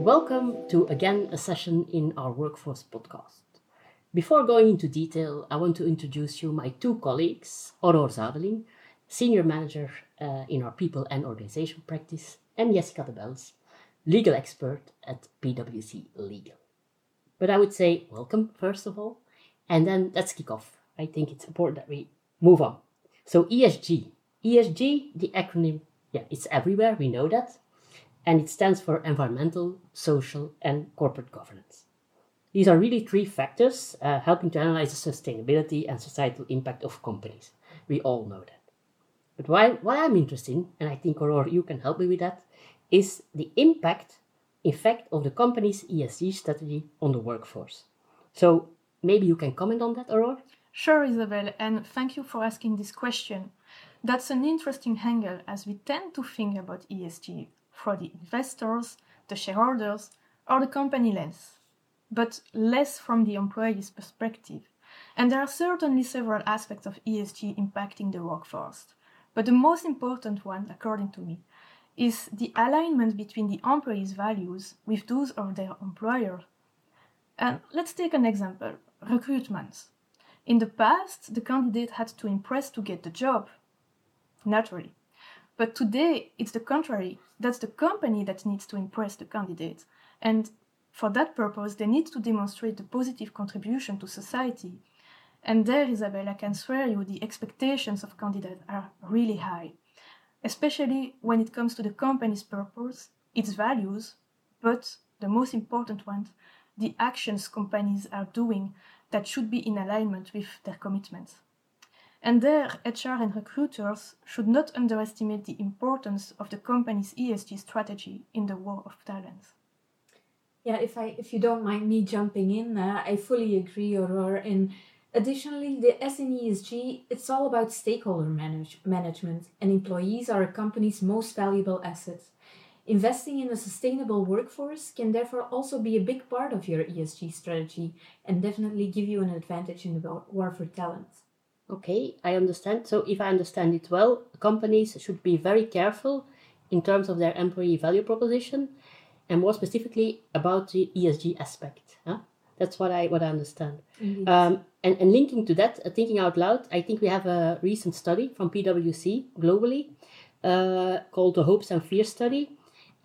Welcome to again a session in our Workforce podcast. Before going into detail, I want to introduce you my two colleagues, Aurore Zadeling, Senior Manager uh, in our People and Organization practice, and Jessica de Bels, Legal Expert at PwC Legal. But I would say welcome, first of all, and then let's kick off. I think it's important that we move on. So, ESG. ESG, the acronym, yeah, it's everywhere, we know that and it stands for environmental, social, and corporate governance. These are really three factors uh, helping to analyze the sustainability and societal impact of companies. We all know that. But why, what I'm interested in, and I think Aurore, you can help me with that, is the impact, effect of the company's ESG strategy on the workforce. So maybe you can comment on that, Aurore? Sure, Isabel, and thank you for asking this question. That's an interesting angle as we tend to think about ESG for the investors, the shareholders, or the company lens, but less from the employee's perspective. And there are certainly several aspects of ESG impacting the workforce. But the most important one, according to me, is the alignment between the employee's values with those of their employer. And let's take an example recruitment. In the past, the candidate had to impress to get the job, naturally. But today, it's the contrary. That's the company that needs to impress the candidate. And for that purpose, they need to demonstrate the positive contribution to society. And there, Isabel, I can swear you the expectations of candidates are really high, especially when it comes to the company's purpose, its values, but the most important one, the actions companies are doing that should be in alignment with their commitments. And there, HR and recruiters should not underestimate the importance of the company's ESG strategy in the war of talents. Yeah, if I if you don't mind me jumping in, uh, I fully agree, Aurora. And additionally, the S in ESG, it's all about stakeholder manage, management, and employees are a company's most valuable asset. Investing in a sustainable workforce can therefore also be a big part of your ESG strategy and definitely give you an advantage in the war for talent. Okay, I understand. So, if I understand it well, companies should be very careful in terms of their employee value proposition and more specifically about the ESG aspect. Huh? That's what I what I understand. Um, and, and linking to that, uh, thinking out loud, I think we have a recent study from PwC globally uh, called the Hopes and Fears study,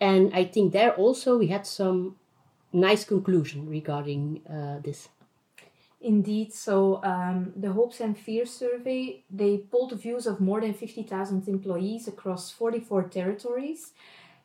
and I think there also we had some nice conclusion regarding uh, this. Indeed, so um, the Hopes and Fears survey, they polled views of more than 50,000 employees across 44 territories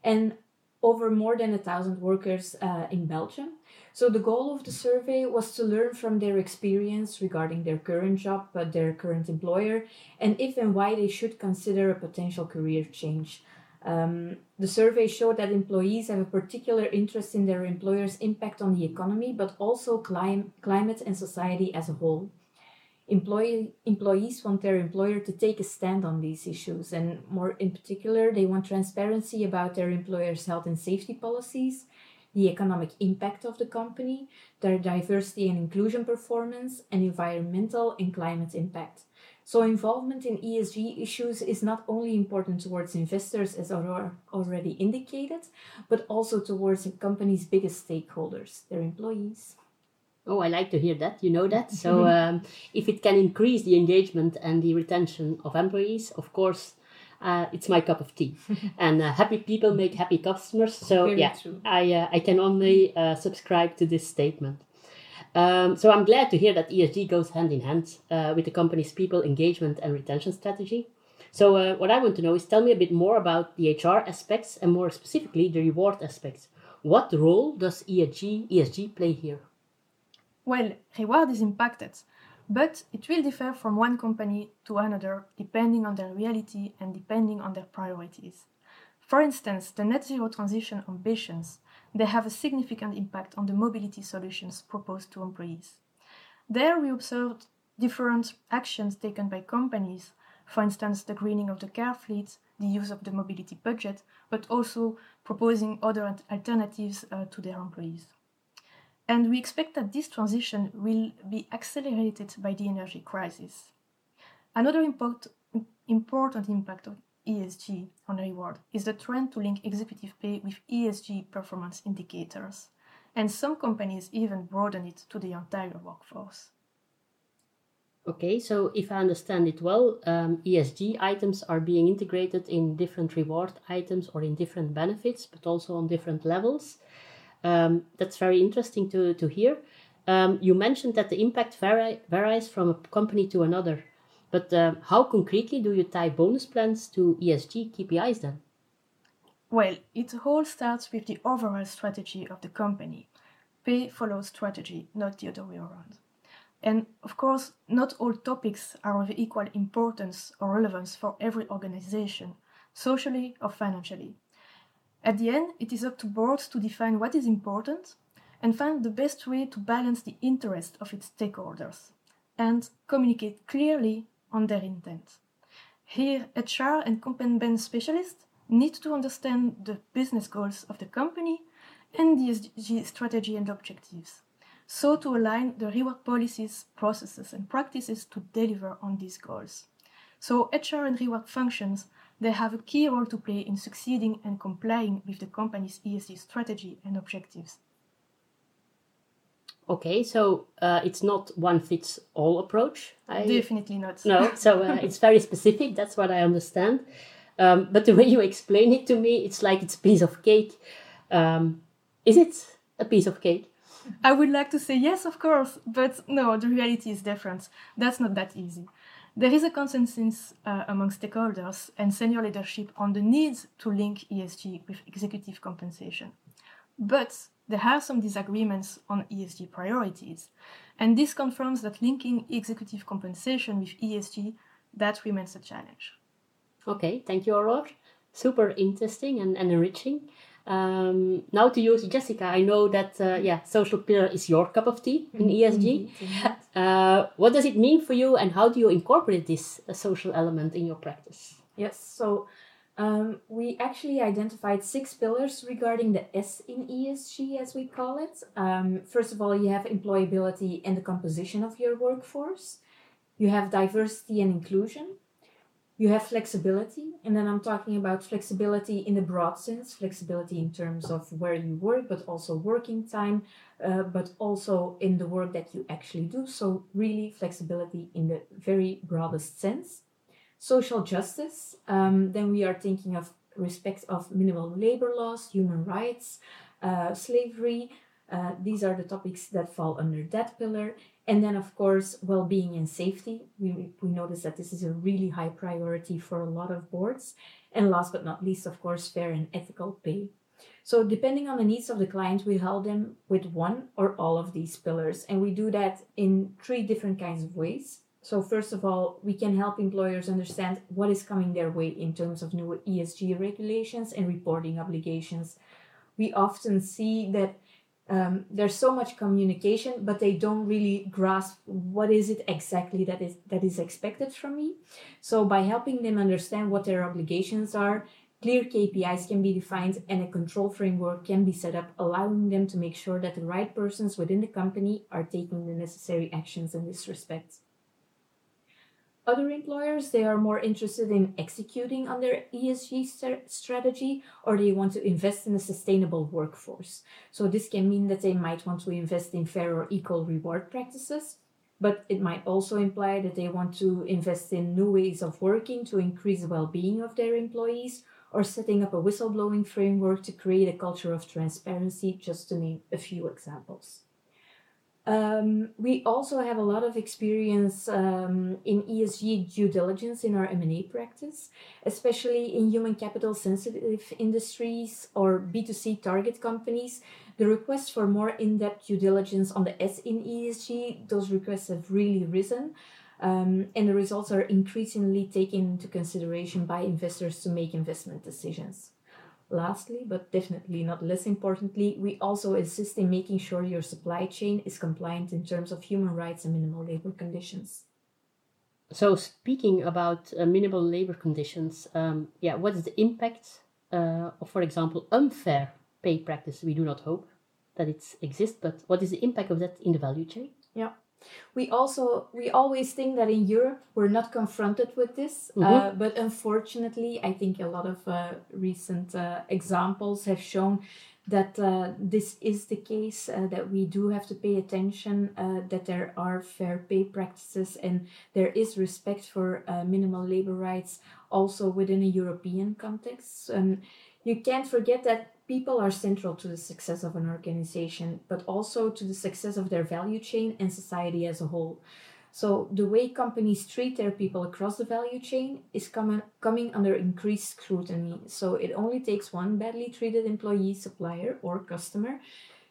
and over more than a thousand workers uh, in Belgium. So the goal of the survey was to learn from their experience regarding their current job, uh, their current employer, and if and why they should consider a potential career change. Um, the survey showed that employees have a particular interest in their employer's impact on the economy, but also clim- climate and society as a whole. Employee, employees want their employer to take a stand on these issues, and more in particular, they want transparency about their employer's health and safety policies, the economic impact of the company, their diversity and inclusion performance, and environmental and climate impact. So involvement in ESG issues is not only important towards investors, as Aurore already indicated, but also towards a company's biggest stakeholders, their employees. Oh, I like to hear that. You know that. So, um, if it can increase the engagement and the retention of employees, of course, uh, it's my cup of tea. and uh, happy people make happy customers. So, Very yeah, I uh, I can only uh, subscribe to this statement. Um, so I'm glad to hear that ESG goes hand in hand uh, with the company's people engagement and retention strategy. So uh, what I want to know is tell me a bit more about the HR aspects and more specifically the reward aspects. What role does ESG, ESG play here? Well, reward is impacted, but it will differ from one company to another depending on their reality and depending on their priorities. For instance, the net zero transition ambitions they have a significant impact on the mobility solutions proposed to employees. There we observed different actions taken by companies, for instance, the greening of the car fleet, the use of the mobility budget, but also proposing other alternatives uh, to their employees. And we expect that this transition will be accelerated by the energy crisis. Another import, important impact ESG on reward is the trend to link executive pay with ESG performance indicators, and some companies even broaden it to the entire workforce. Okay, so if I understand it well, um, ESG items are being integrated in different reward items or in different benefits, but also on different levels. Um, that's very interesting to, to hear. Um, you mentioned that the impact vari- varies from a company to another, but um, how concretely do you tie bonus plans to ESG KPIs then? Well, it all starts with the overall strategy of the company. Pay follows strategy, not the other way around. And of course, not all topics are of equal importance or relevance for every organization, socially or financially. At the end, it is up to boards to define what is important and find the best way to balance the interest of its stakeholders and communicate clearly on their intent. Here, HR and company specialists need to understand the business goals of the company and the ESG strategy and objectives, so to align the reward policies, processes, and practices to deliver on these goals. So HR and reward functions they have a key role to play in succeeding and complying with the company's ESG strategy and objectives. Okay, so uh, it's not one fits all approach. I... Definitely not. No, so uh, it's very specific. That's what I understand. Um, but the way you explain it to me, it's like it's a piece of cake. Um, is it a piece of cake? I would like to say yes, of course, but no, the reality is different. That's not that easy. There is a consensus uh, among stakeholders and senior leadership on the need to link ESG with executive compensation. But there are some disagreements on ESG priorities, and this confirms that linking executive compensation with ESG that remains a challenge. Okay, thank you, Aurore. Super interesting and, and enriching. Um, now to you, Jessica. I know that uh, yeah, social pillar is your cup of tea in mm-hmm. ESG. Uh, what does it mean for you, and how do you incorporate this uh, social element in your practice? Yes, so um, we actually identified six pillars regarding the S in ESG, as we call it. Um, first of all, you have employability and the composition of your workforce. You have diversity and inclusion. You have flexibility, and then I'm talking about flexibility in the broad sense flexibility in terms of where you work, but also working time, uh, but also in the work that you actually do. So, really, flexibility in the very broadest sense social justice, um, then we are thinking of respect of minimal labor laws, human rights, uh, slavery. Uh, these are the topics that fall under that pillar. And then, of course, well being and safety. We, we notice that this is a really high priority for a lot of boards. And last but not least, of course, fair and ethical pay. So, depending on the needs of the client, we help them with one or all of these pillars. And we do that in three different kinds of ways. So, first of all, we can help employers understand what is coming their way in terms of new ESG regulations and reporting obligations. We often see that um, there's so much communication, but they don't really grasp what is it exactly that is that is expected from me. So, by helping them understand what their obligations are, clear KPIs can be defined and a control framework can be set up, allowing them to make sure that the right persons within the company are taking the necessary actions in this respect. Other employers, they are more interested in executing on their ESG st- strategy or they want to invest in a sustainable workforce. So, this can mean that they might want to invest in fair or equal reward practices, but it might also imply that they want to invest in new ways of working to increase the well being of their employees or setting up a whistleblowing framework to create a culture of transparency, just to name a few examples. Um, we also have a lot of experience um, in ESG due diligence in our M&A practice, especially in human capital sensitive industries or B2C target companies. The requests for more in-depth due diligence on the S in ESG, those requests have really risen. Um, and the results are increasingly taken into consideration by investors to make investment decisions. Lastly, but definitely not less importantly, we also assist in making sure your supply chain is compliant in terms of human rights and minimal labor conditions. So, speaking about uh, minimal labor conditions, um, yeah, what is the impact uh, of, for example, unfair pay practice? We do not hope that it exists, but what is the impact of that in the value chain? Yeah. We also we always think that in Europe we're not confronted with this, uh, Mhm. but unfortunately, I think a lot of uh, recent uh, examples have shown that uh, this is the case. Uh, that we do have to pay attention. Uh, that there are fair pay practices and there is respect for uh, minimal labor rights also within a European context. And you can't forget that people are central to the success of an organization, but also to the success of their value chain and society as a whole. So the way companies treat their people across the value chain is coming coming under increased scrutiny. So it only takes one badly treated employee, supplier, or customer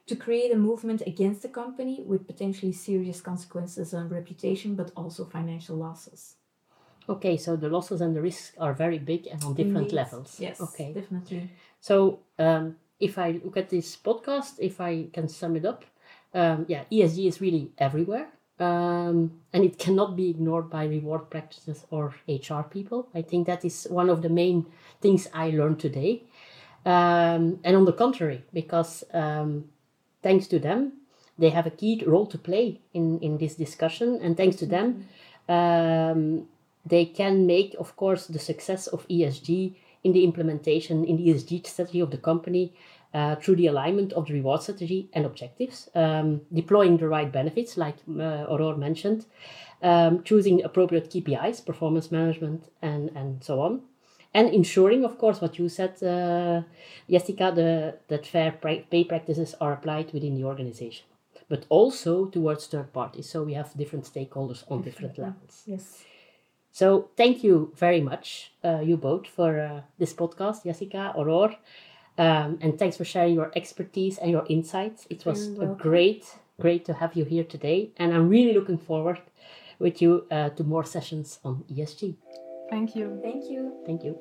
to create a movement against the company with potentially serious consequences on reputation, but also financial losses. Okay, so the losses and the risks are very big and on different Indeed. levels. Yes, Okay. definitely. So um, if I look at this podcast, if I can sum it up, um, yeah, ESG is really everywhere. Um, and it cannot be ignored by reward practices or HR people. I think that is one of the main things I learned today. Um, and on the contrary, because um, thanks to them, they have a key role to play in, in this discussion. And thanks to them, um, they can make, of course, the success of ESG in the implementation in the ESG strategy of the company uh, through the alignment of the reward strategy and objectives, um, deploying the right benefits, like uh, Aurore mentioned, um, choosing appropriate KPIs, performance management, and, and so on. And ensuring, of course, what you said, uh, Jessica, the, that fair pay practices are applied within the organization, but also towards third parties. So we have different stakeholders on different levels. Yes. So thank you very much, uh, you both, for uh, this podcast, Jessica, Aurore. Um, and thanks for sharing your expertise and your insights. It was a great, great to have you here today. And I'm really looking forward with you uh, to more sessions on ESG. Thank you. Thank you. Thank you.